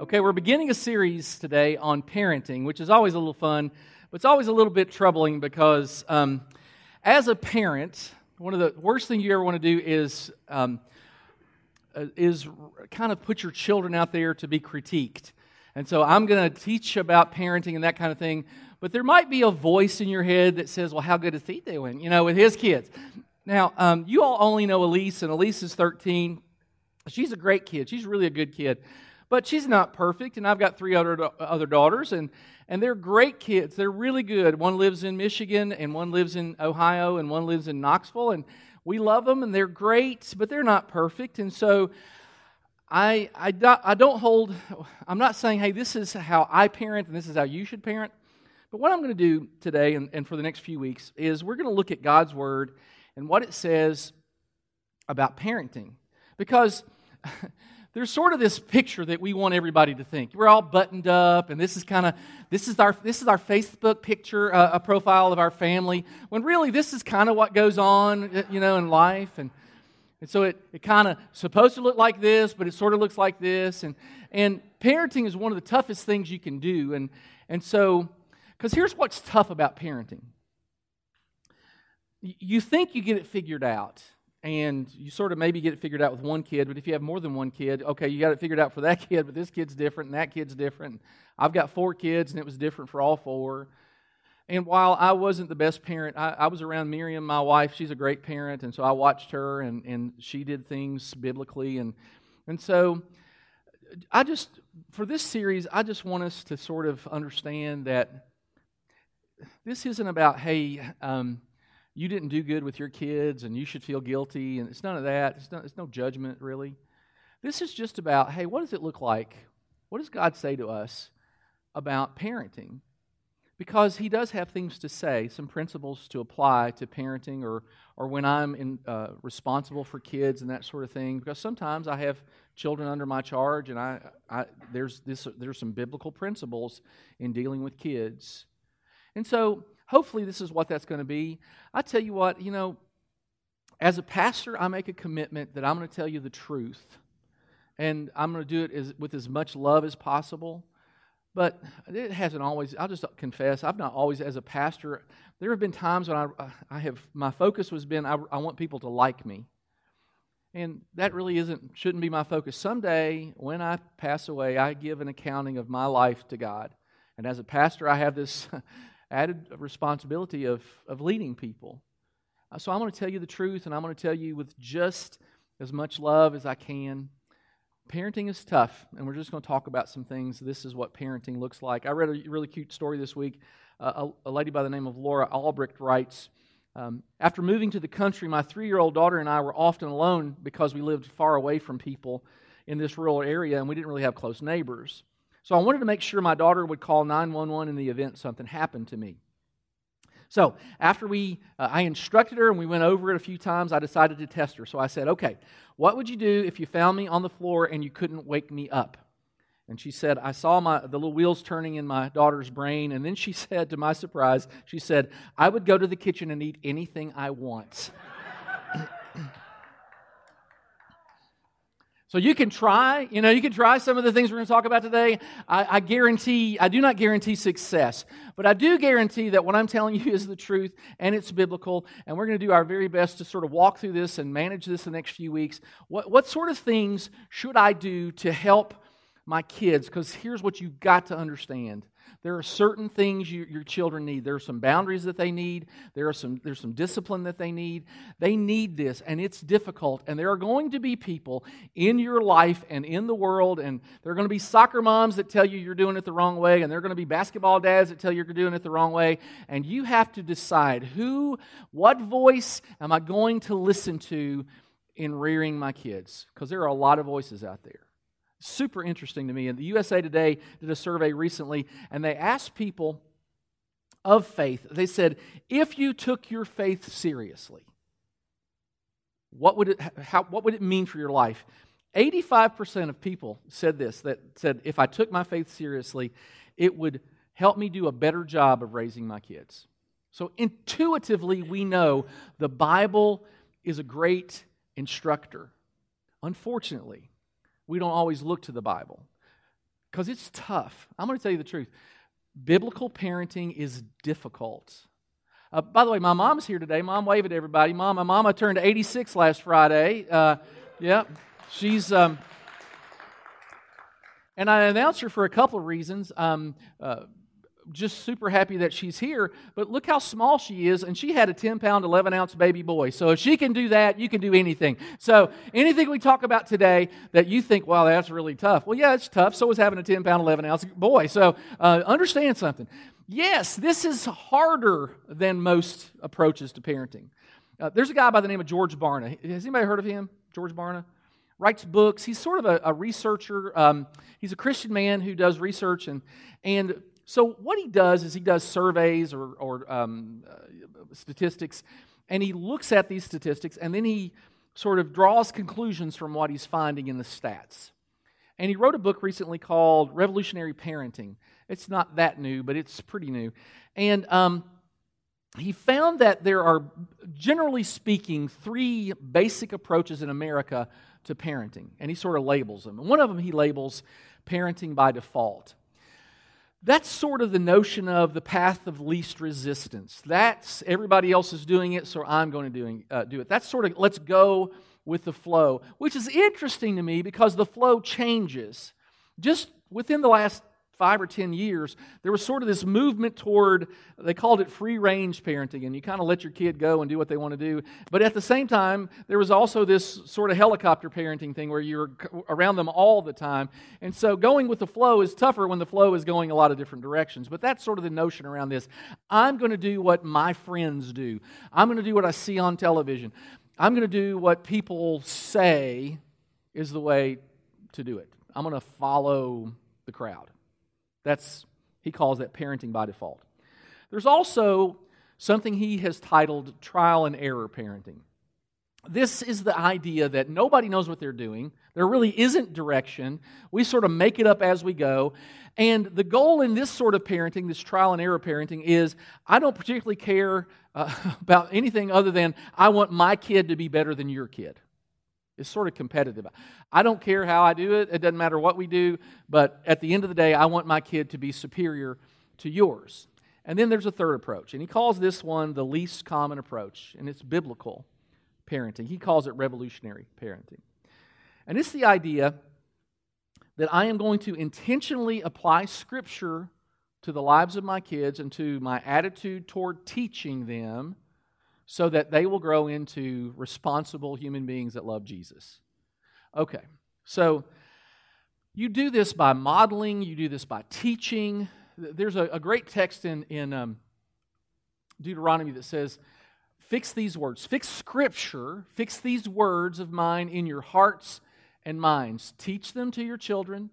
Okay, we're beginning a series today on parenting, which is always a little fun, but it's always a little bit troubling because um, as a parent, one of the worst things you ever want to do is um, uh, is kind of put your children out there to be critiqued. And so I'm going to teach about parenting and that kind of thing, but there might be a voice in your head that says, "Well, how good is he doing?" You know, with his kids. Now, um, you all only know Elise, and Elise is 13. She's a great kid. She's really a good kid but she's not perfect. And I've got three other, other daughters, and, and they're great kids. They're really good. One lives in Michigan, and one lives in Ohio, and one lives in Knoxville. And we love them, and they're great, but they're not perfect. And so I, I, I don't hold, I'm not saying, hey, this is how I parent, and this is how you should parent. But what I'm going to do today and, and for the next few weeks is we're going to look at God's Word and what it says about parenting. Because there's sort of this picture that we want everybody to think. We're all buttoned up, and this is kind of this is our this is our Facebook picture, uh, a profile of our family. When really this is kind of what goes on, uh, you know, in life, and and so it, it kind of supposed to look like this, but it sort of looks like this, and and parenting is one of the toughest things you can do, and and so because here's what's tough about parenting. You think you get it figured out and you sort of maybe get it figured out with one kid, but if you have more than one kid, okay, you got it figured out for that kid, but this kid's different and that kid's different. I've got four kids and it was different for all four. And while I wasn't the best parent, I, I was around Miriam, my wife. She's a great parent, and so I watched her, and, and she did things biblically. And, and so I just, for this series, I just want us to sort of understand that this isn't about, hey, um, you didn't do good with your kids and you should feel guilty. And it's none of that. It's, not, it's no judgment, really. This is just about hey, what does it look like? What does God say to us about parenting? Because He does have things to say, some principles to apply to parenting or, or when I'm in, uh, responsible for kids and that sort of thing. Because sometimes I have children under my charge and I, I, there's, this, there's some biblical principles in dealing with kids. And so hopefully this is what that's going to be. I tell you what, you know, as a pastor, I make a commitment that I'm going to tell you the truth. And I'm going to do it as, with as much love as possible. But it hasn't always, I'll just confess, I've not always, as a pastor, there have been times when I, uh, I have, my focus has been, I, I want people to like me. And that really isn't, shouldn't be my focus. Someday, when I pass away, I give an accounting of my life to God. And as a pastor, I have this added responsibility of, of leading people. Uh, so I'm going to tell you the truth, and I'm going to tell you with just as much love as I can. Parenting is tough, and we're just going to talk about some things. This is what parenting looks like. I read a really cute story this week. Uh, a, a, lady by the name of Laura Albrecht writes um, After moving to the country, my three year old daughter and I were often alone because we lived far away from people in this rural area, and we didn't really have close neighbors. So I wanted to make sure my daughter would call 911 in the event something happened to me. So after we, uh, I instructed her and we went over it a few times, I decided to test her. So I said, okay, what would you do if you found me on the floor and you couldn't wake me up? And she said, I saw my, the little wheels turning in my daughter's brain. And then she said, to my surprise, she said, I would go to the kitchen and eat anything I want. So you can try, you know, you can try some of the things we're going to talk about today. I, I, guarantee, I do not guarantee success, but I do guarantee that what I'm telling you is the truth and it's biblical. And we're going to do our very best to sort of walk through this and manage this the next few weeks. What, what sort of things should I do to help my kids? Because here's what you've got to understand there are certain things you, your children need. There are some boundaries that they need. There are some, there's some discipline that they need. They need this, and it's difficult. And there are going to be people in your life and in the world, and there are going to be soccer moms that tell you you're doing it the wrong way, and there are going to be basketball dads that tell you you're doing it the wrong way. And you have to decide who, what voice am I going to listen to in rearing my kids? Because there are a lot of voices out there super interesting to me. And the USA Today did a survey recently, and they asked people of faith, they said, if you took your faith seriously, what would it, how, what would it mean for your life? 85% of people said this that said, if I took my faith seriously, it would help me do a better job of raising my kids. So intuitively, we know the Bible is a great instructor. Unfortunately, we don't always look to the Bible. because it's tough. I'm going to tell you the truth. Biblical parenting is difficult. Uh, by the way, my mom's here today. Mom, wave at everybody. Mom, my mama turned 86 last Friday. Uh, yeah, she's. Um, and I announced her for a couple of reasons. Um, uh, just super happy that she's here, but look how small she is, and she had a 10 pound, 11 ounce baby boy. So if she can do that, you can do anything. So anything we talk about today that you think, wow, that's really tough. Well, yeah, it's tough. So is having a 10 pound, 11 ounce boy. So uh, understand something. Yes, this is harder than most approaches to parenting. Uh, there's a guy by the name of George Barna. Has anybody heard of him? George Barna? Writes books. He's sort of a, a researcher. Um, he's a Christian man who does research and, and so, what he does is he does surveys or, or um, uh, statistics, and he looks at these statistics, and then he sort of draws conclusions from what he's finding in the stats. And he wrote a book recently called Revolutionary Parenting. It's not that new, but it's pretty new. And um, he found that there are, generally speaking, three basic approaches in America to parenting. And he sort of labels them. And one of them he labels parenting by default. That's sort of the notion of the path of least resistance. That's everybody else is doing it, so I'm going to doing, uh, do it. That's sort of let's go with the flow, which is interesting to me because the flow changes. Just within the last five or ten years, there was sort of this movement toward, they called it free range parenting, and you kind of let your kid go and do what they want to do. But at the same time, there was also this sort of helicopter parenting thing where you're around them all the time. And so going with the flow is tougher when the flow is going a lot of different directions. But that's sort of the notion around this. I'm going to do what my friends do, I'm going to do what I see on television, I'm going to do what people say is the way to do it. I'm going to follow the crowd. That's, he calls that parenting by default. There's also something he has titled trial and error parenting. This is the idea that nobody knows what they're doing. There really isn't direction. We sort of make it up as we go. And the goal in this sort of parenting, this trial and error parenting, is I don't particularly care uh, about anything other than I want my kid to be better than your kid. It's sort of competitive. I don't care how I do it, it doesn't matter what we do, but at the end of the day, I want my kid to be superior to yours. And then there's a third approach, and he calls this one the least common approach, and it's biblical parenting. He calls it revolutionary parenting. And it's the idea that I am going to intentionally apply Scripture to the lives of my kids and to my attitude toward teaching them so that they will grow into responsible human beings that love Jesus. Okay, so you do this by modeling, you do this by teaching. There's a, a great text in, in um, Deuteronomy that says, Fix these words, fix scripture, fix these words of mine in your hearts and minds. Teach them to your children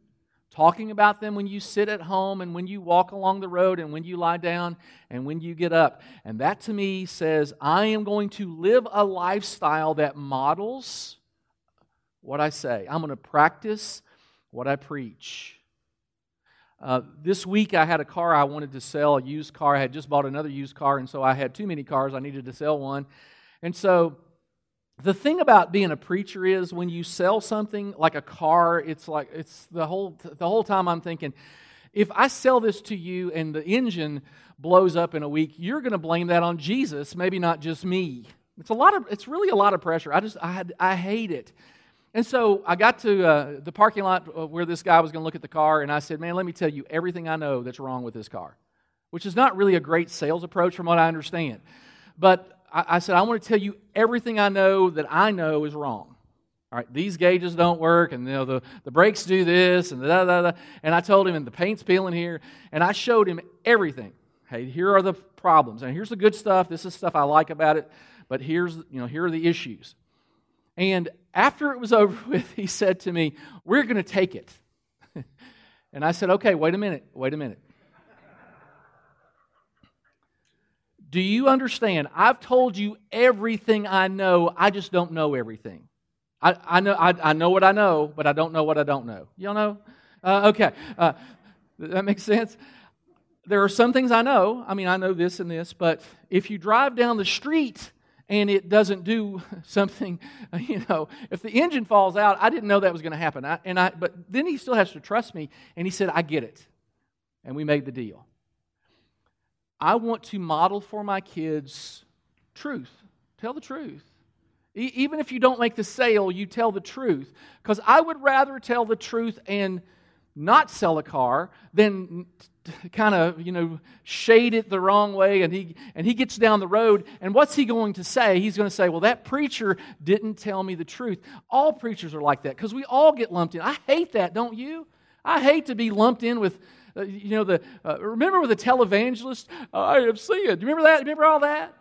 talking about them when you sit at home and when you walk along the road and when you lie down and when you get up. And that to me says, I am going to live a lifestyle that models what I say. I'm going to practice what I preach. Uh, this week I had a car I wanted to sell, a used car. I had just bought another used car, and so I had too many cars. I needed to sell one. And so the thing about being a preacher is when you sell something like a car, it's like it's the whole the whole time I'm thinking, if I sell this to you and the engine blows up in a week, you're going to blame that on Jesus, maybe not just me. It's a lot of it's really a lot of pressure. I just I I hate it. And so I got to uh, the parking lot uh, where this guy was going to look at the car, and I said, "Man, let me tell you everything I know that's wrong with this car," which is not really a great sales approach, from what I understand. But I, I said, I want to tell you everything I know that I know is wrong. All right, these gauges don't work, and you know, the, the brakes do this, and da, da, da. And I told him, and the paint's peeling here, and I showed him everything. Hey, here are the problems, and here's the good stuff. This is stuff I like about it, but here's you know here are the issues. And after it was over with, he said to me, "We're going to take it." and I said, "Okay, wait a minute, wait a minute. Do you understand? I've told you everything I know. I just don't know everything. I, I know, I, I, know what I know, but I don't know what I don't know. Y'all know? Uh, okay. Uh, that makes sense? There are some things I know. I mean, I know this and this, but if you drive down the street and it doesn't do something, you know, if the engine falls out, I didn't know that was going to happen. I, and I, but then he still has to trust me, and he said, I get it. And we made the deal. I want to model for my kids truth. Tell the truth. E- even if you don't make the sale, you tell the truth. Because I would rather tell the truth and not sell a car than kind of you know shade it the wrong way and he and he gets down the road and what's he going to say he's going to say well that preacher didn't tell me the truth all preachers are like that because we all get lumped in i hate that don't you i hate to be lumped in with you know the uh, remember with the televangelist i have you remember that remember all that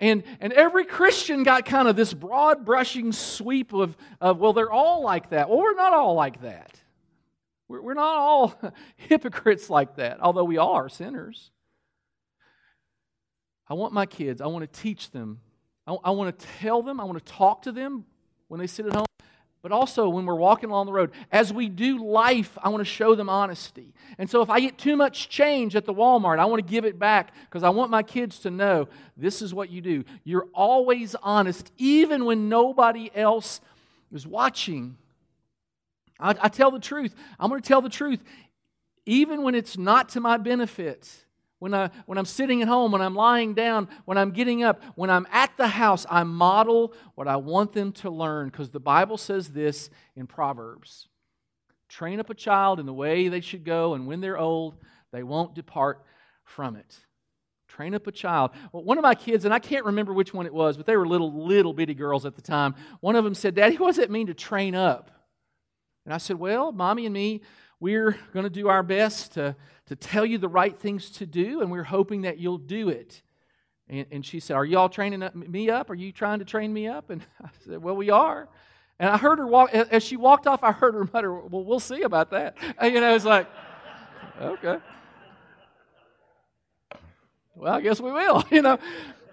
and, and every Christian got kind of this broad brushing sweep of, of, well, they're all like that. Well, we're not all like that. We're, we're not all hypocrites like that, although we are sinners. I want my kids, I want to teach them, I, I want to tell them, I want to talk to them when they sit at home, but also when we're walking along the road. As we do life, I want to show them honesty. And so if I get too much change at the Walmart, I want to give it back because I want my kids to know this is what you do. You're always honest, even when nobody else is watching. I, I tell the truth. I'm going to tell the truth, even when it's not to my benefit. When, I, when I'm sitting at home, when I'm lying down, when I'm getting up, when I'm at the house, I model what I want them to learn because the Bible says this in Proverbs Train up a child in the way they should go, and when they're old, they won't depart from it. Train up a child. Well, one of my kids, and I can't remember which one it was, but they were little, little bitty girls at the time. One of them said, Daddy, what does it mean to train up? And I said, Well, mommy and me, we're going to do our best to, to tell you the right things to do, and we're hoping that you'll do it. And, and she said, Are you all training me up? Are you trying to train me up? And I said, Well, we are. And I heard her walk, as she walked off, I heard her mutter, Well, we'll see about that. And, you know, it's like, Okay. Well, I guess we will, you know.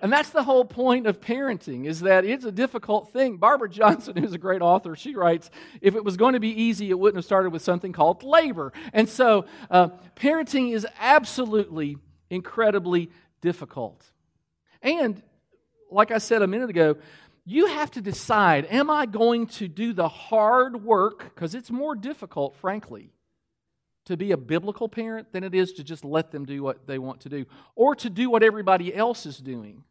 And that's the whole point of parenting is that it's a difficult thing. Barbara Johnson, who's a great author, she writes, if it was going to be easy, it wouldn't have started with something called labor. And so uh, parenting is absolutely incredibly difficult. And like I said a minute ago, you have to decide am I going to do the hard work, because it's more difficult, frankly, to be a biblical parent than it is to just let them do what they want to do or to do what everybody else is doing.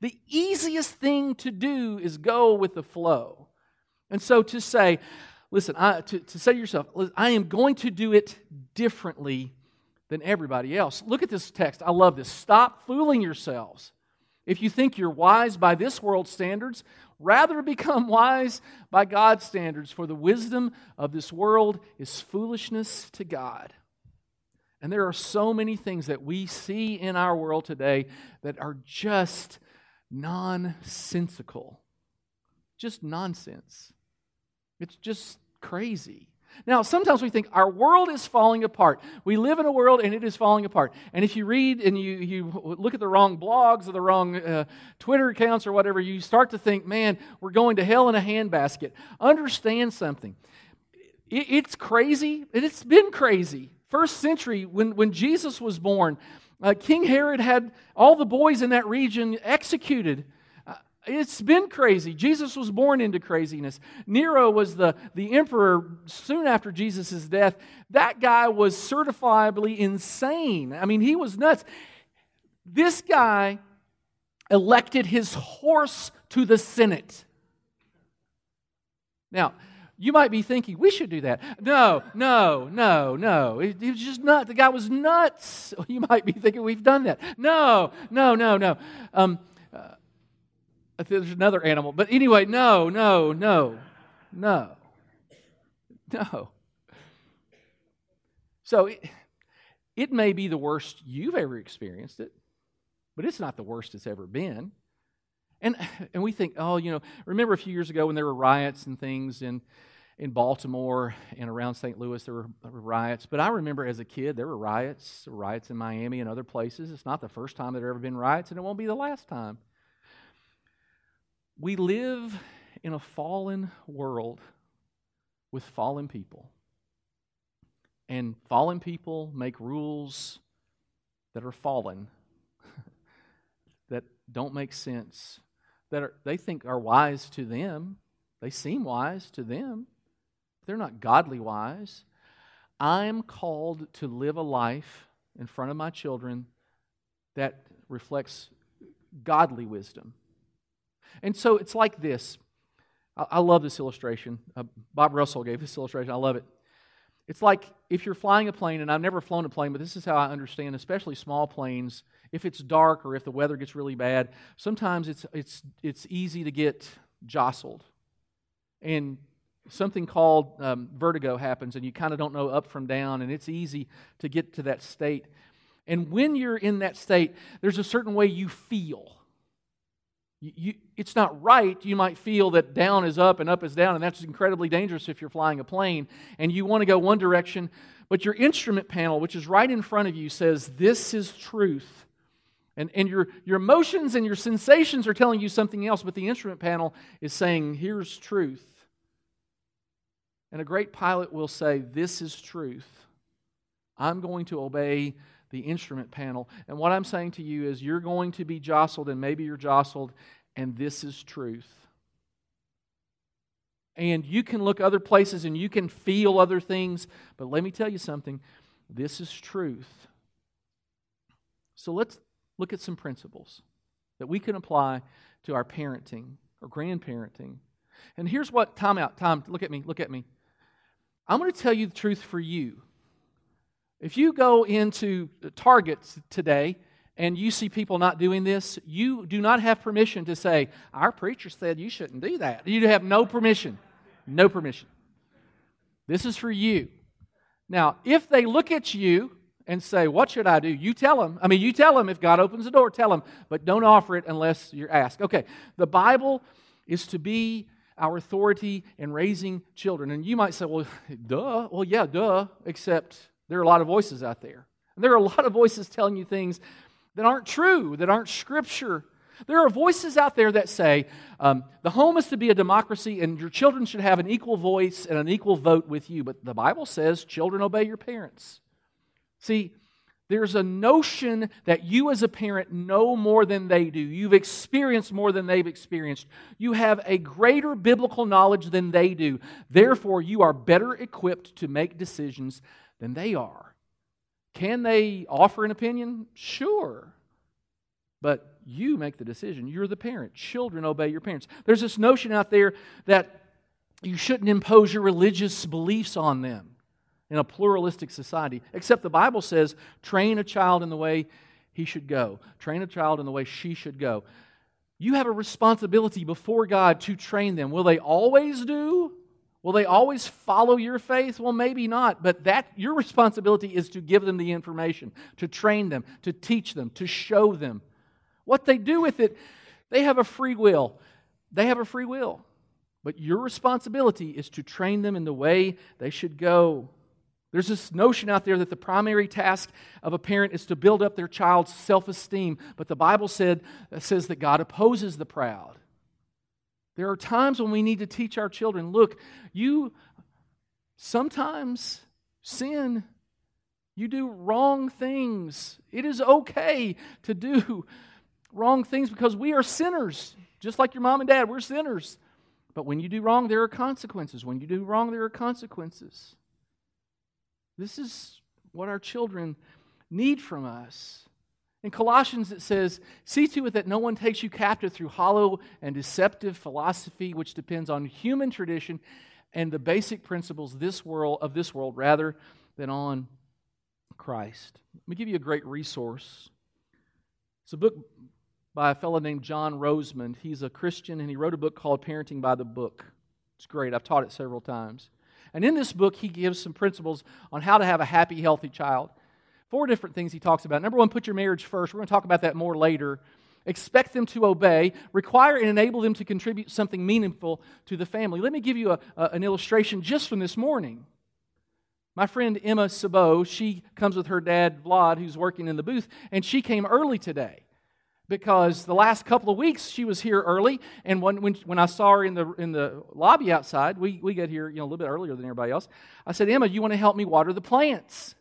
The easiest thing to do is go with the flow. And so to say, listen, I, to, to say to yourself, I am going to do it differently than everybody else. Look at this text. I love this. Stop fooling yourselves. If you think you're wise by this world's standards, Rather become wise by God's standards, for the wisdom of this world is foolishness to God. And there are so many things that we see in our world today that are just nonsensical. Just nonsense. It's just crazy. Now, sometimes we think our world is falling apart. We live in a world and it is falling apart. And if you read and you, you look at the wrong blogs or the wrong uh, Twitter accounts or whatever, you start to think, man, we're going to hell in a handbasket. Understand something. It, it's crazy. It's been crazy. First century, when, when Jesus was born, uh, King Herod had all the boys in that region executed it's been crazy. Jesus was born into craziness. Nero was the, the emperor soon after Jesus' death. That guy was certifiably insane. I mean, he was nuts. This guy elected his horse to the Senate. Now, you might be thinking, we should do that. No, no, no, no. It was just nuts. The guy was nuts. You might be thinking, we've done that. No, no, no, no. Um, there's another animal. But anyway, no, no, no, no, no. So it, it may be the worst you've ever experienced it, but it's not the worst it's ever been. And, and we think, oh, you know, remember a few years ago when there were riots and things in, in Baltimore and around St. Louis, there were, there were riots. But I remember as a kid, there were riots, riots in Miami and other places. It's not the first time there have ever been riots, and it won't be the last time. We live in a fallen world with fallen people. And fallen people make rules that are fallen, that don't make sense. that are, they think are wise to them. They seem wise to them. They're not godly wise. I'm called to live a life in front of my children that reflects godly wisdom. And so it's like this. I, love this illustration. Uh, Bob Russell gave this illustration. I love it. It's like if you're flying a plane, and I've never flown a plane, but this is how I understand, especially small planes. If it's dark or if the weather gets really bad, sometimes it's, it's, it's easy to get jostled. And something called um, vertigo happens, and you kind of don't know up from down, and it's easy to get to that state. And when you're in that state, there's a certain way you feel. You, you, it's not right. You might feel that down is up and up is down, and that's incredibly dangerous if you're flying a plane and you want to go one direction, but your instrument panel, which is right in front of you, says, This is truth. And, and your, your emotions and your sensations are telling you something else, but the instrument panel is saying, Here's truth. And a great pilot will say, This is truth. I'm going to obey the instrument panel. And what I'm saying to you is, you're going to be jostled, and maybe you're jostled, and this is truth. And you can look other places and you can feel other things, but let me tell you something this is truth. So let's look at some principles that we can apply to our parenting or grandparenting. And here's what, time out, time, look at me, look at me. I'm going to tell you the truth for you. If you go into Target today and you see people not doing this, you do not have permission to say, Our preacher said you shouldn't do that. You have no permission. No permission. This is for you. Now, if they look at you and say, What should I do? You tell them. I mean, you tell them if God opens the door, tell them, but don't offer it unless you're asked. Okay, the Bible is to be our authority in raising children. And you might say, Well, duh. Well, yeah, duh, except there are a lot of voices out there. And there are a lot of voices telling you things that aren't true, that aren't scripture. There are voices out there that say um, the home is to be a democracy and your children should have an equal voice and an equal vote with you. But the Bible says children obey your parents. See, there's a notion that you as a parent know more than they do. You've experienced more than they've experienced. You have a greater biblical knowledge than they do. Therefore, you are better equipped to make decisions than they are. Can they offer an opinion? Sure. But you make the decision. You're the parent. Children obey your parents. There's this notion out there that you shouldn't impose your religious beliefs on them in a pluralistic society, except the Bible says, train a child in the way he should go, train a child in the way she should go. You have a responsibility before God to train them. Will they always do? Will they always follow your faith? Well, maybe not, but that your responsibility is to give them the information, to train them, to teach them, to show them. What they do with it, they have a free will. They have a free will. But your responsibility is to train them in the way they should go. There's this notion out there that the primary task of a parent is to build up their child's self esteem, but the Bible said, says that God opposes the proud. There are times when we need to teach our children look, you sometimes sin, you do wrong things. It is okay to do wrong things because we are sinners, just like your mom and dad, we're sinners. But when you do wrong, there are consequences. When you do wrong, there are consequences. This is what our children need from us. In Colossians, it says, See to it that no one takes you captive through hollow and deceptive philosophy, which depends on human tradition and the basic principles this world, of this world rather than on Christ. Let me give you a great resource. It's a book by a fellow named John Rosemond. He's a Christian, and he wrote a book called Parenting by the Book. It's great. I've taught it several times. And in this book, he gives some principles on how to have a happy, healthy child. Four different things he talks about. Number one, put your marriage first. We're going to talk about that more later. Expect them to obey, require and enable them to contribute something meaningful to the family. Let me give you a, a, an illustration just from this morning. My friend Emma Sabot, she comes with her dad, Vlad, who's working in the booth, and she came early today because the last couple of weeks she was here early. And when, when, when I saw her in the, in the lobby outside, we, we get here you know, a little bit earlier than everybody else. I said, Emma, you want to help me water the plants?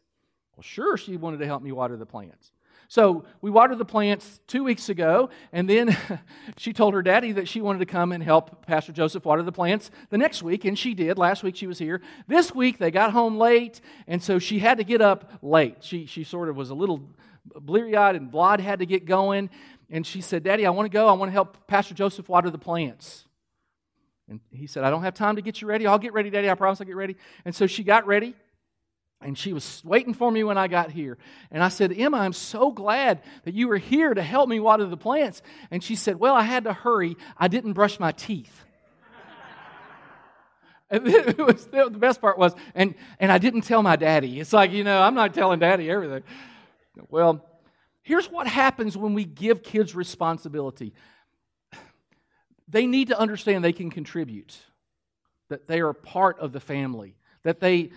Well, sure, she wanted to help me water the plants. So we watered the plants two weeks ago, and then she told her daddy that she wanted to come and help Pastor Joseph water the plants the next week, and she did. Last week she was here. This week they got home late, and so she had to get up late. She, she sort of was a little bleary eyed, and Vlad had to get going. And she said, Daddy, I want to go. I want to help Pastor Joseph water the plants. And he said, I don't have time to get you ready. I'll get ready, Daddy. I promise I'll get ready. And so she got ready. And she was waiting for me when I got here. And I said, Emma, I'm so glad that you were here to help me water the plants. And she said, Well, I had to hurry. I didn't brush my teeth. and it was, the best part was, and, and I didn't tell my daddy. It's like, you know, I'm not telling daddy everything. Well, here's what happens when we give kids responsibility they need to understand they can contribute, that they are part of the family, that they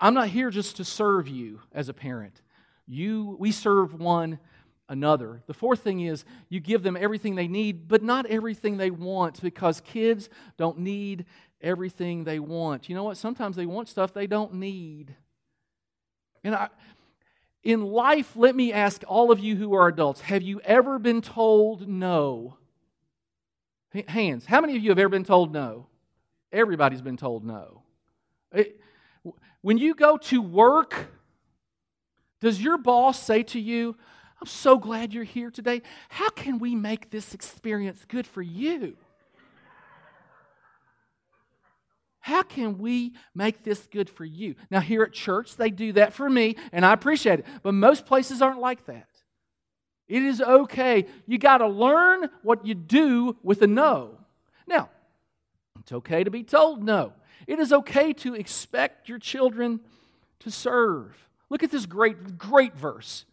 I'm not here just to serve you as a parent. You, we serve one another. The fourth thing is you give them everything they need, but not everything they want because kids don't need everything they want. You know what? Sometimes they want stuff they don't need. And I, in life, let me ask all of you who are adults have you ever been told no? Hands. How many of you have ever been told no? Everybody's been told no. Eh, it, when you go to work, does your boss say to you, I'm so glad you're here today. How can we make this experience good for you? How can we make this good for you? Now, here at church, they do that for me, and I appreciate it. But most places aren't like that. It is okay. You got to learn what you do with a no. Now, it's okay to be told no. It is okay to expect your children to serve. Look at this great, great verse.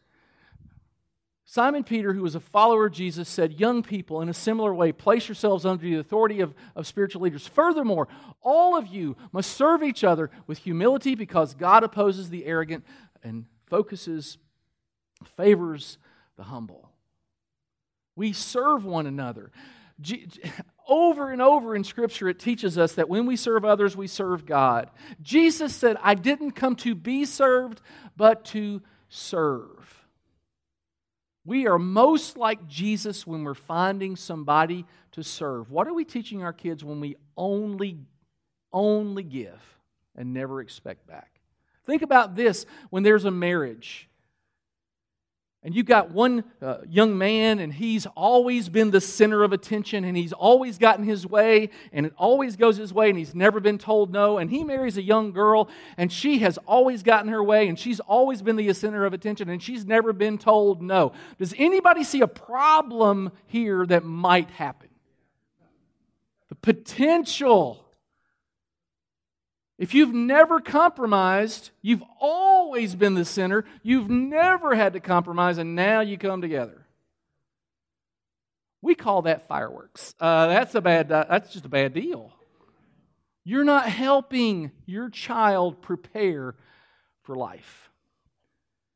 Simon Peter, who was a follower of Jesus, said, Young people, in a similar way, place yourselves under the authority of, of spiritual leaders. Furthermore, all of you must serve each other with humility because God opposes the arrogant and focuses, favors the humble. We serve one another. Over and over in Scripture, it teaches us that when we serve others, we serve God. Jesus said, I didn't come to be served, but to serve. We are most like Jesus when we're finding somebody to serve. What are we teaching our kids when we only, only give and never expect back? Think about this when there's a marriage and you've got one uh, young man, and he's always been the center of attention, and he's always gotten his way, and it always goes his way, and he's never been told no. And he marries a young girl, and she has always gotten her way, and she's always been the center of attention, and she's never been told no. Does anybody see a problem here that might happen? The potential if you've never compromised, you've always been the center, you've never had to compromise, and now you come together. We call that fireworks. Uh, that's, a bad, uh, that's just a bad deal. You're not helping your child prepare for life.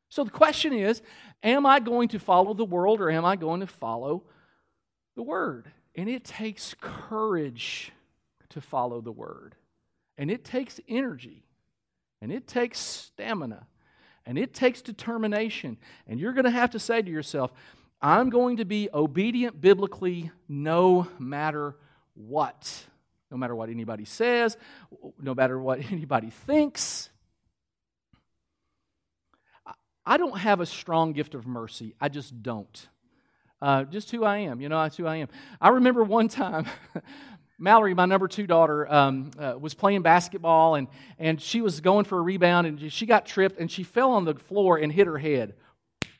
So the question is Am I going to follow the world or am I going to follow the Word? And it takes courage to follow the Word. And it takes energy, and it takes stamina, and it takes determination. And you're going to have to say to yourself, I'm going to be obedient biblically no matter what. No matter what anybody says, no matter what anybody thinks. I don't have a strong gift of mercy. I just don't. Uh, just who I am. You know, that's who I am. I remember one time Mallory, my number two daughter, um, uh, was playing basketball and, and she was going for a rebound and she got tripped and she fell on the floor and hit her head.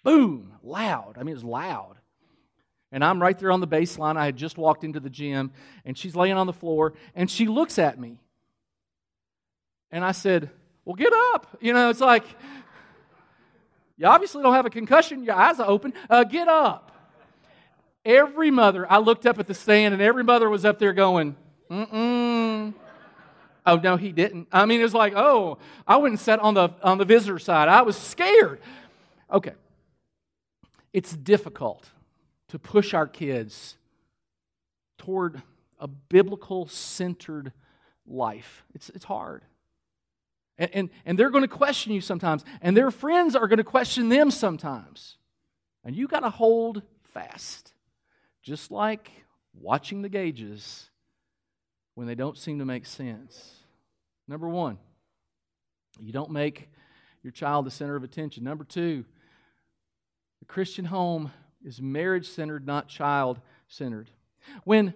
Boom! Loud. I mean, it was loud. And I'm right there on the baseline. I had just walked into the gym and she's laying on the floor and she looks at me. And I said, Well, get up. You know, it's like, you obviously don't have a concussion. Your eyes are open. Uh, get up. Every mother, I looked up at the stand and every mother was up there going, mm-mm. Oh, no, he didn't. I mean, it was like, oh, I wouldn't sat on the, on the visitor side. I was scared. Okay. It's difficult to push our kids toward a biblical centered life. It's, it's hard. And, and, and they're going to question you sometimes, and their friends are going to question them sometimes. And you got to hold fast, just like watching the gauges when they don't seem to make sense. Number one, you don't make your child the center of attention. Number two, the Christian home is marriage centered, not child centered. When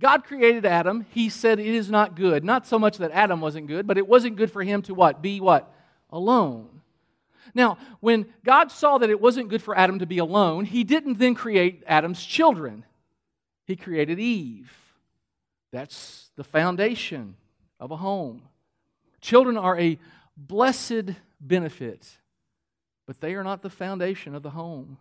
God created Adam, he said it is not good. Not so much that Adam wasn't good, but it wasn't good for him to what? Be what? Alone. Now, when God saw that it wasn't good for Adam to be alone, he didn't then create Adam's children. He created Eve. That's the foundation of a home. Children are a blessed benefit, but they are not the foundation of the home.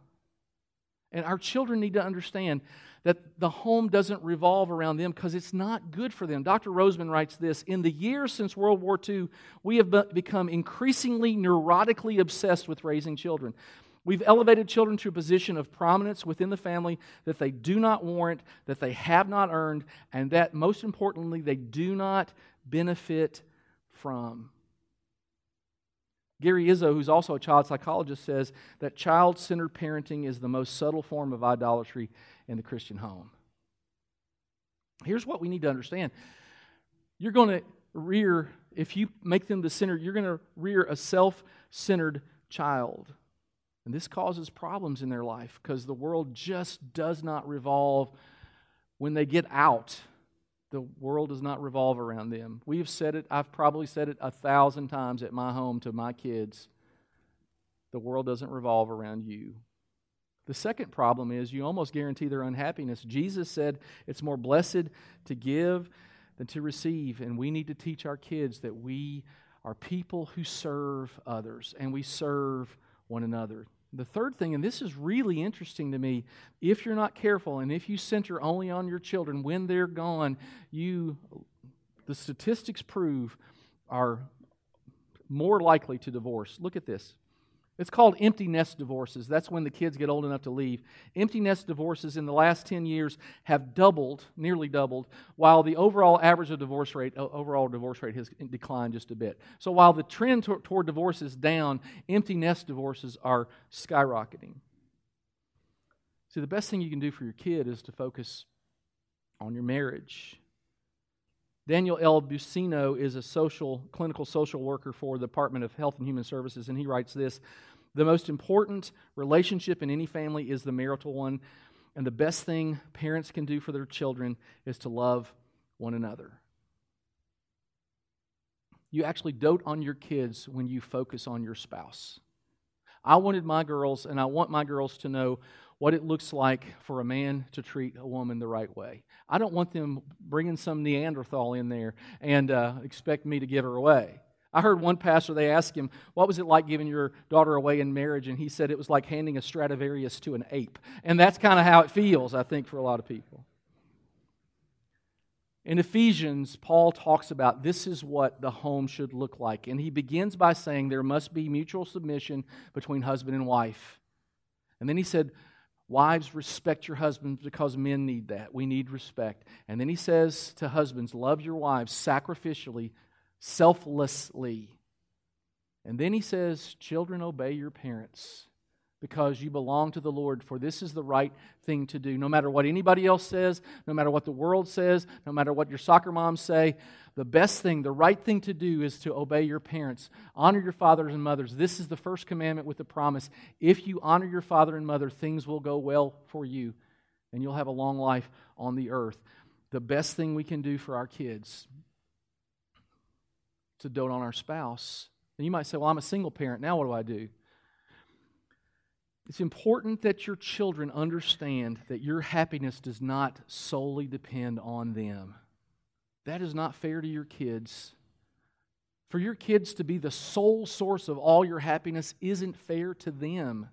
And our children need to understand that the home doesn't revolve around them because it's not good for them. Dr. Rosemond writes this In the years since World War II, we have become increasingly neurotically obsessed with raising children. We've elevated children to a position of prominence within the family that they do not warrant, that they have not earned, and that, most importantly, they do not benefit from. Gary Ezzo, who's also a child psychologist, says that child centered parenting is the most subtle form of idolatry in the Christian home. Here's what we need to understand you're going to rear, if you make them the center, you're going to rear a self centered child. And this causes problems in their life because the world just does not revolve when they get out the world does not revolve around them. We have said it, I've probably said it a thousand times at my home to my kids. The world doesn't revolve around you. The second problem is you almost guarantee their unhappiness. Jesus said it's more blessed to give than to receive, and we need to teach our kids that we are people who serve others and we serve one another. The third thing, and this is really interesting to me, if you're not careful and if you center only on your children when they're gone, you the statistics prove are more likely to divorce. Look at this. It's called empty nest divorces. That's when the kids get old enough to leave. Empty nest divorces in the last 10 years have doubled, nearly doubled, while the overall average of divorce rate, overall divorce rate has declined just a bit. So while the trend toward divorce is down, empty nest divorces are skyrocketing. See, the best thing you can do for your kid is to focus on your marriage. Daniel L. Buccino is a social, clinical social worker for the Department of Health and Human Services, and he writes this The most important relationship in any family is the marital one, and the best thing parents can do for their children is to love one another. You actually dote on your kids when you focus on your spouse. I wanted my girls, and I want my girls to know what it looks like for a man to treat a woman the right way. I don't want them bringing some Neanderthal in there and uh, expect me to give her away. I heard one pastor, they asked him, What was it like giving your daughter away in marriage? And he said it was like handing a Stradivarius to an ape. And that's kind of how it feels, I think, for a lot of people. In Ephesians, Paul talks about this is what the home should look like. And he begins by saying there must be mutual submission between husband and wife. And then he said, Wives, respect your husbands because men need that. We need respect. And then he says to husbands, Love your wives sacrificially, selflessly. And then he says, Children, obey your parents because you belong to the Lord, for this is the right thing to do. No matter what anybody else says, no matter what the world says, no matter what your soccer moms say, the best thing, the right thing to do is to obey your parents. Honor your fathers and mothers. This is the first commandment with the promise. If you honor your father and mother, things will go well for you, and you'll have a long life on the earth. The best thing we can do for our kids to dote on our spouse. And you might say, Well, I'm a single parent. Now what do I do? It's important that your children understand that your happiness does not solely depend on them. That is not fair to your kids. For your kids to be the sole source of all your happiness isn't fair to them.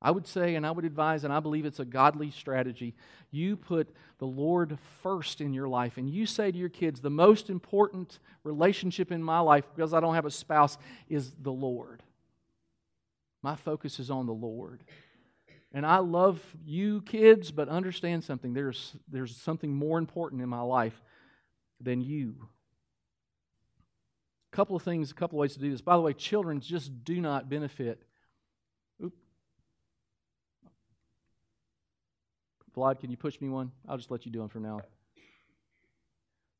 I would say, and I would advise, and I believe it's a godly strategy. You put the Lord first in your life, and you say to your kids, the most important relationship in my life, because I don't have a spouse, is the Lord. My focus is on the Lord. And I love you kids, but understand something. There's, there's something more important in my life than you. A couple of things, a couple of ways to do this. By the way, children just do not benefit. Oop, Vlad, can you push me one? I'll just let you do them from now.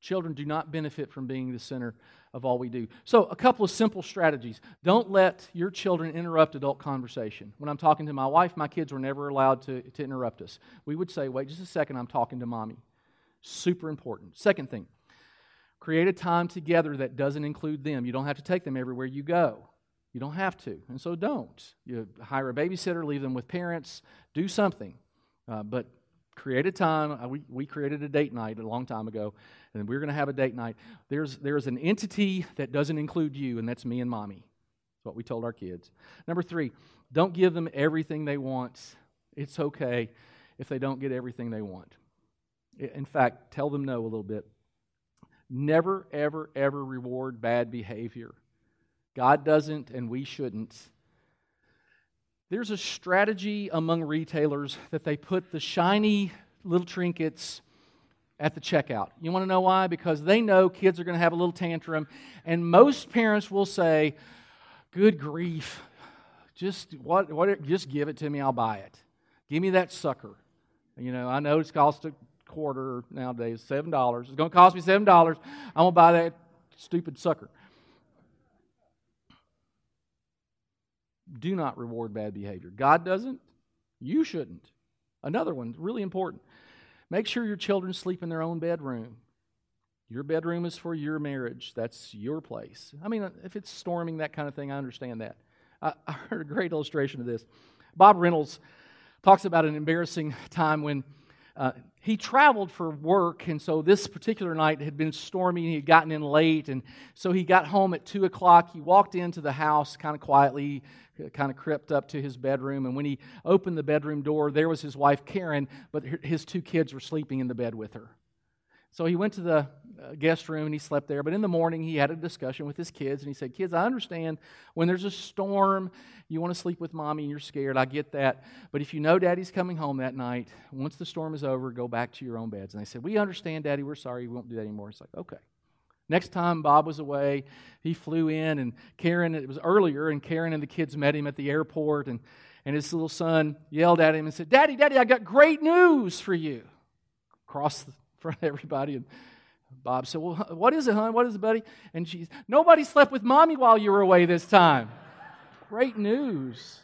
Children do not benefit from being the center of all we do. So, a couple of simple strategies. Don't let your children interrupt adult conversation. When I'm talking to my wife, my kids were never allowed to, to interrupt us. We would say, wait just a second, I'm talking to mommy. Super important. Second thing, create a time together that doesn't include them. You don't have to take them everywhere you go. You don't have to, and so don't. You hire a babysitter, leave them with parents, do something. Uh, but create a time. Uh, we, we created a date night a long time ago, and we're going to have a date night. There's, there's an entity that doesn't include you, and that's me and mommy. That's what we told our kids. Number three, don't give them everything they want. It's okay if they don't get everything they want. In fact, tell them no a little bit. Never, ever, ever reward bad behavior. God doesn't, and we shouldn't. There's a strategy among retailers that they put the shiny little trinkets at the checkout. You want to know why? Because they know kids are going to have a little tantrum, and most parents will say, "Good grief, just what? What? Just give it to me. I'll buy it. Give me that sucker." You know, I know it's cost quarter nowadays, seven dollars. It's going to cost me seven dollars. I'm going to buy that stupid sucker. do not reward bad behavior. God doesn't, you shouldn't. Another one, really important. Make sure your children sleep in their own bedroom. Your bedroom is for your marriage. That's your place. I mean, if it's storming, that kind of thing, I understand that. I, I heard a great illustration of this. Bob Reynolds talks about an embarrassing time when uh, he traveled for work, and so this particular night had been stormy. And he had gotten in late, and so he got home at 2 o'clock. He walked into the house kind of quietly, kind of crept up to his bedroom, and when he opened the bedroom door, there was his wife, Karen, but his two kids were sleeping in the bed with her. So he went to the uh, guest room and he slept there. But in the morning, he had a discussion with his kids and he said, Kids, I understand when there's a storm, you want to sleep with mommy and you're scared. I get that. But if you know daddy's coming home that night, once the storm is over, go back to your own beds. And they said, We understand, daddy. We're sorry. We won't do that anymore. It's like, Okay. Next time Bob was away, he flew in and Karen, it was earlier, and Karen and the kids met him at the airport. And, and his little son yelled at him and said, Daddy, Daddy, I got great news for you. Across the front of everybody. And Bob said, Well, what is it, hon? What is it, buddy? And she's, Nobody slept with mommy while you were away this time. Great news.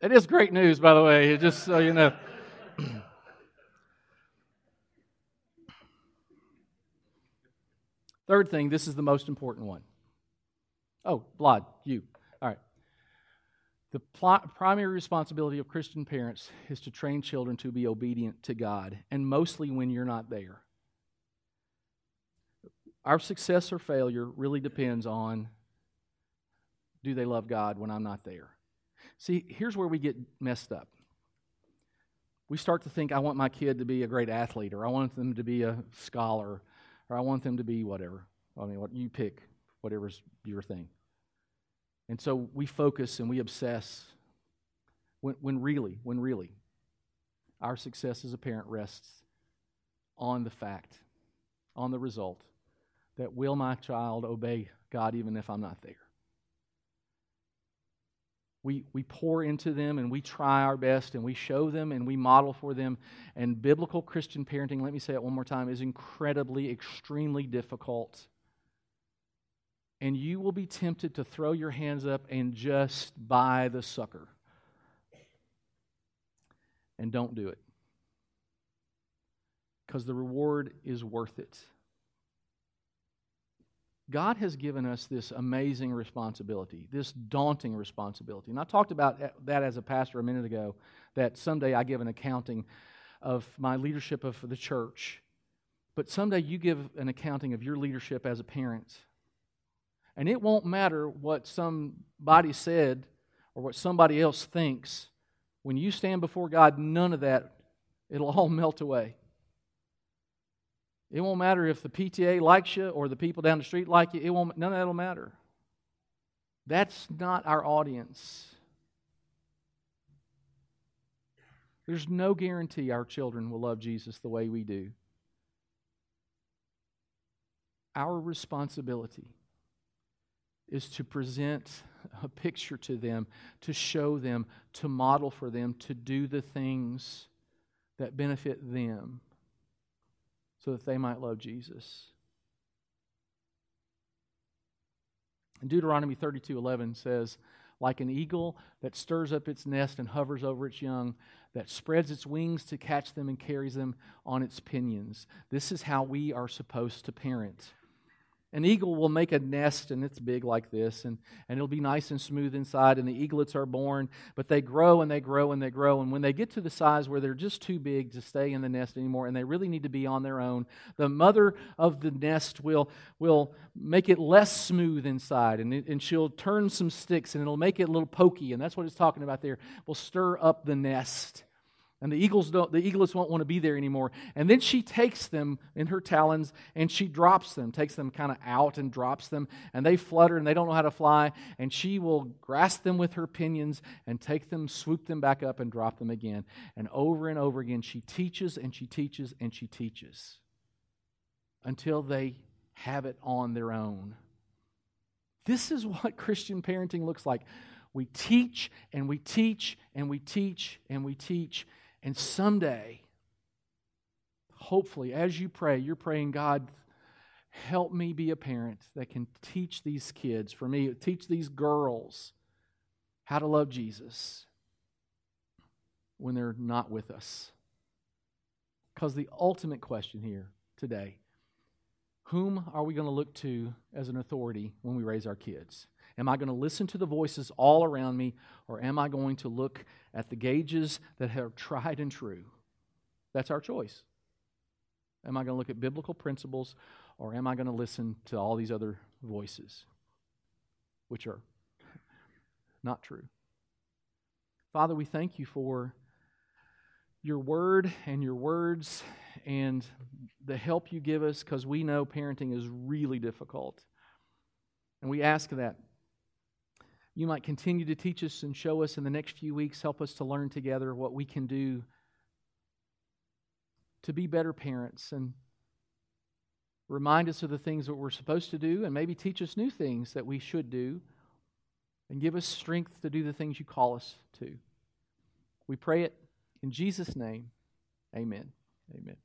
It is great news, by the way, just so you know. Third thing, this is the most important one. Oh, Vlad, you. The pl- primary responsibility of Christian parents is to train children to be obedient to God, and mostly when you're not there. Our success or failure really depends on do they love God when I'm not there? See, here's where we get messed up. We start to think, I want my kid to be a great athlete, or I want them to be a scholar, or I want them to be whatever. I mean, what you pick, whatever's your thing. And so we focus and we obsess when, when really, when really, our success as a parent rests on the fact, on the result that will my child obey God even if I'm not there? We, we pour into them and we try our best and we show them and we model for them. And biblical Christian parenting, let me say it one more time, is incredibly, extremely difficult and you will be tempted to throw your hands up and just buy the sucker. And don't do it. Because the reward is worth it. God has given us this amazing responsibility, this daunting responsibility. And I talked about that as a pastor a minute ago, that someday I give an accounting of my leadership of the church. But someday you give an accounting of your leadership as a parent and it won't matter what somebody said or what somebody else thinks. When you stand before God, none of that, it'll all melt away. It won't matter if the PTA likes you or the people down the street like you. It won't, none of that will matter. That's not our audience. There's no guarantee our children will love Jesus the way we do. Our responsibility is to present a picture to them, to show them, to model for them, to do the things that benefit them so that they might love Jesus. And Deuteronomy 32:11 says, like an eagle that stirs up its nest and hovers over its young, that spreads its wings to catch them and carries them on its pinions. This is how we are supposed to parent. An eagle will make a nest, and it's big like this, and, and it'll be nice and smooth inside, and the eaglets are born, but they grow and they grow and they grow. And when they get to the size where they're just too big to stay in the nest anymore, and they really need to be on their own, the mother of the nest will, will make it less smooth inside, and, it, and she'll turn some sticks, and it'll make it a little pokey, and that's what it's talking about there. Will stir up the nest. And the eagles don't, the eaglets won't want to be there anymore. And then she takes them in her talons and she drops them, takes them kind of out and drops them. And they flutter and they don't know how to fly. And she will grasp them with her pinions and take them, swoop them back up and drop them again. And over and over again, she teaches and she teaches and she teaches until they have it on their own. This is what Christian parenting looks like. We teach and we teach and we teach and we teach and someday, hopefully, as you pray, you're praying, God, help me be a parent that can teach these kids, for me, teach these girls how to love Jesus when they're not with us. Because the ultimate question here today whom are we going to look to as an authority when we raise our kids? Am I going to listen to the voices all around me, or am I going to look at the gauges that are tried and true? That's our choice. Am I going to look at biblical principles, or am I going to listen to all these other voices, which are not true? Father, we thank you for your word and your words and the help you give us because we know parenting is really difficult. And we ask that you might continue to teach us and show us in the next few weeks, help us to learn together what we can do to be better parents and remind us of the things that we're supposed to do and maybe teach us new things that we should do and give us strength to do the things you call us to. We pray it in Jesus' name. Amen. Amen.